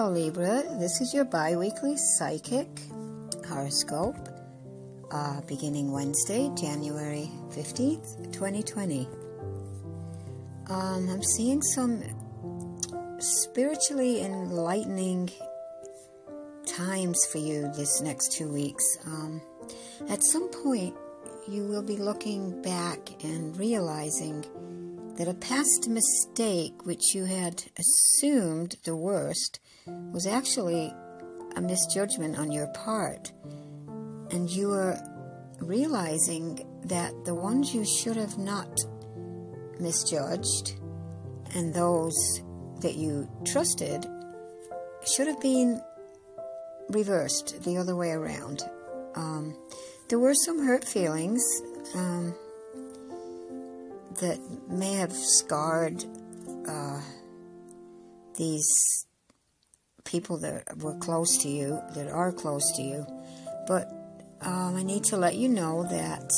Hello, Libra. This is your bi weekly psychic horoscope uh, beginning Wednesday, January 15th, 2020. Um, I'm seeing some spiritually enlightening times for you this next two weeks. Um, at some point, you will be looking back and realizing that a past mistake which you had assumed the worst was actually a misjudgment on your part. And you were realizing that the ones you should have not misjudged and those that you trusted should have been reversed the other way around. Um, there were some hurt feelings. Um, that may have scarred uh, these people that were close to you, that are close to you. But um, I need to let you know that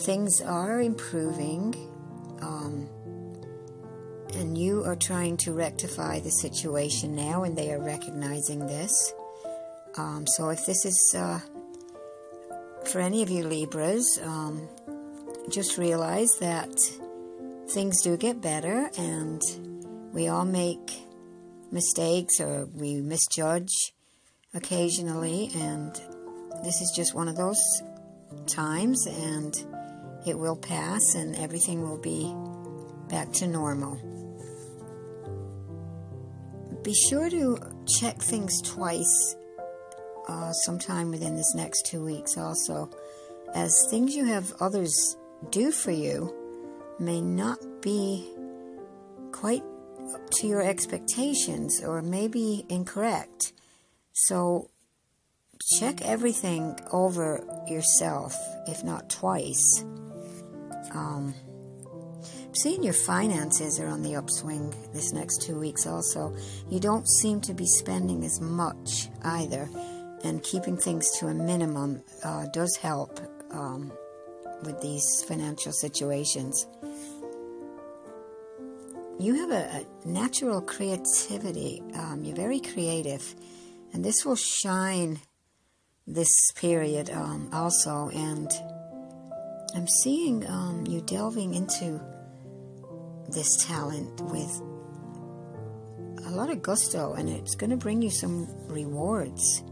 things are improving, um, and you are trying to rectify the situation now, and they are recognizing this. Um, so if this is uh, for any of you Libras, um, just realize that things do get better and we all make mistakes or we misjudge occasionally and this is just one of those times and it will pass and everything will be back to normal. Be sure to check things twice uh, sometime within this next two weeks also as things you have others do for you may not be quite to your expectations or maybe incorrect. So check everything over yourself, if not twice. Um, seeing your finances are on the upswing this next two weeks also. You don't seem to be spending as much either, and keeping things to a minimum uh, does help um, with these financial situations you have a, a natural creativity. Um, you're very creative, and this will shine this period um, also. And I'm seeing um, you delving into this talent with a lot of gusto, and it's going to bring you some rewards.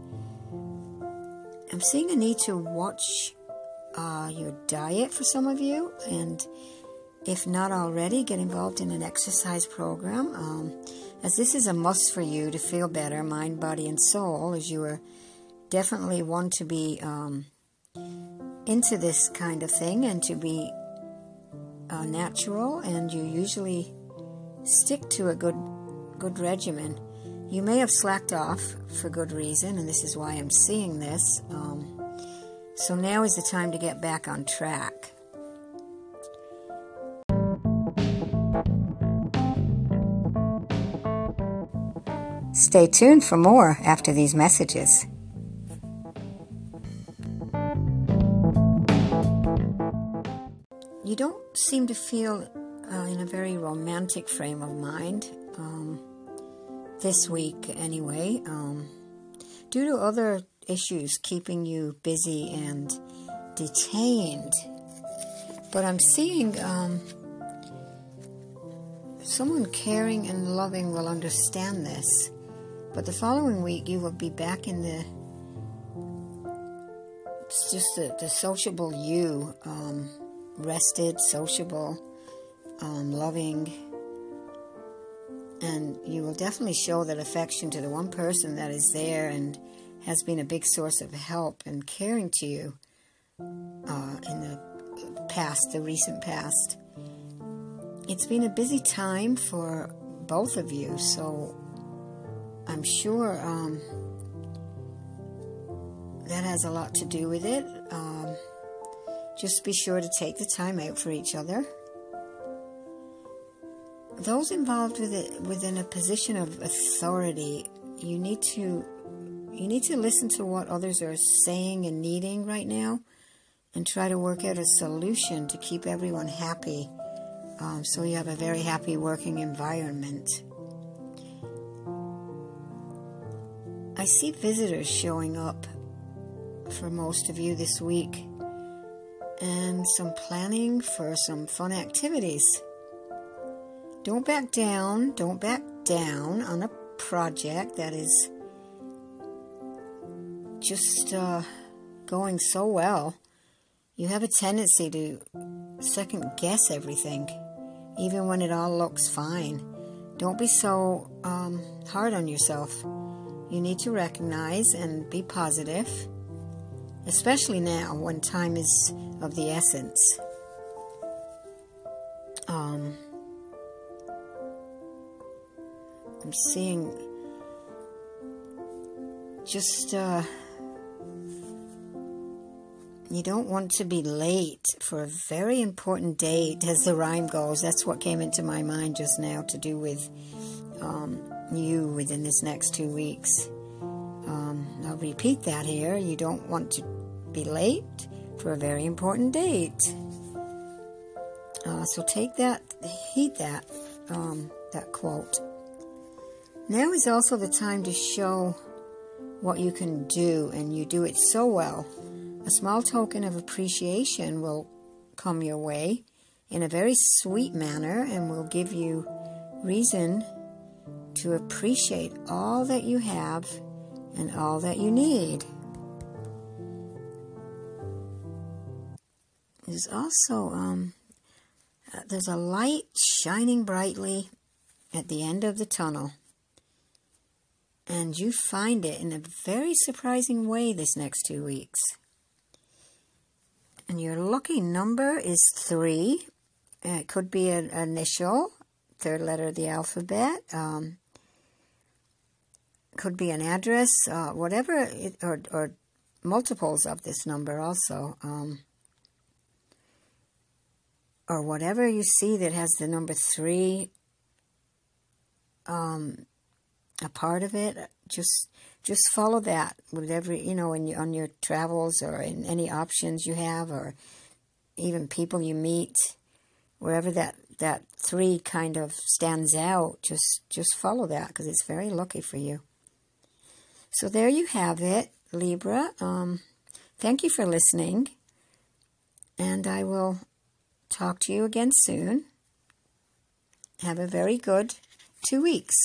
I'm seeing a need to watch uh, your diet for some of you, and if not already, get involved in an exercise program, um, as this is a must for you to feel better, mind, body, and soul, as you are definitely one to be um, into this kind of thing and to be uh, natural, and you usually stick to a good good regimen. You may have slacked off for good reason, and this is why I'm seeing this. Um, so now is the time to get back on track. Stay tuned for more after these messages. You don't seem to feel uh, in a very romantic frame of mind um, this week, anyway, um, due to other issues keeping you busy and detained. But I'm seeing um, someone caring and loving will understand this but the following week, you will be back in the it's just the, the sociable you, um, rested, sociable, um, loving, and you will definitely show that affection to the one person that is there and has been a big source of help and caring to you uh, in the past, the recent past. It's been a busy time for both of you, so I'm sure um, that has a lot to do with it. Um, just be sure to take the time out for each other. Those involved with it within a position of authority, you need to you need to listen to what others are saying and needing right now, and try to work out a solution to keep everyone happy, um, so you have a very happy working environment. I see visitors showing up for most of you this week and some planning for some fun activities. Don't back down, don't back down on a project that is just uh, going so well. You have a tendency to second guess everything, even when it all looks fine. Don't be so um, hard on yourself. You need to recognize and be positive, especially now when time is of the essence. Um, I'm seeing just uh, you don't want to be late for a very important date, as the rhyme goes. That's what came into my mind just now to do with um, you within this next two weeks. Um, I'll repeat that here. You don't want to be late for a very important date. Uh, so take that, heed that, um, that quote. Now is also the time to show what you can do, and you do it so well. A small token of appreciation will come your way in a very sweet manner and will give you reason to appreciate all that you have and all that you need. There's also um, uh, there's a light shining brightly at the end of the tunnel, and you find it in a very surprising way this next two weeks. And your lucky number is three. It could be an initial, third letter of the alphabet. Um, could be an address, uh, whatever, it, or, or multiples of this number also. Um, or whatever you see that has the number three um, a part of it, just just follow that with every you know in, on your travels or in any options you have or even people you meet wherever that that three kind of stands out just just follow that because it's very lucky for you so there you have it, Libra. Um, thank you for listening. And I will talk to you again soon. Have a very good two weeks.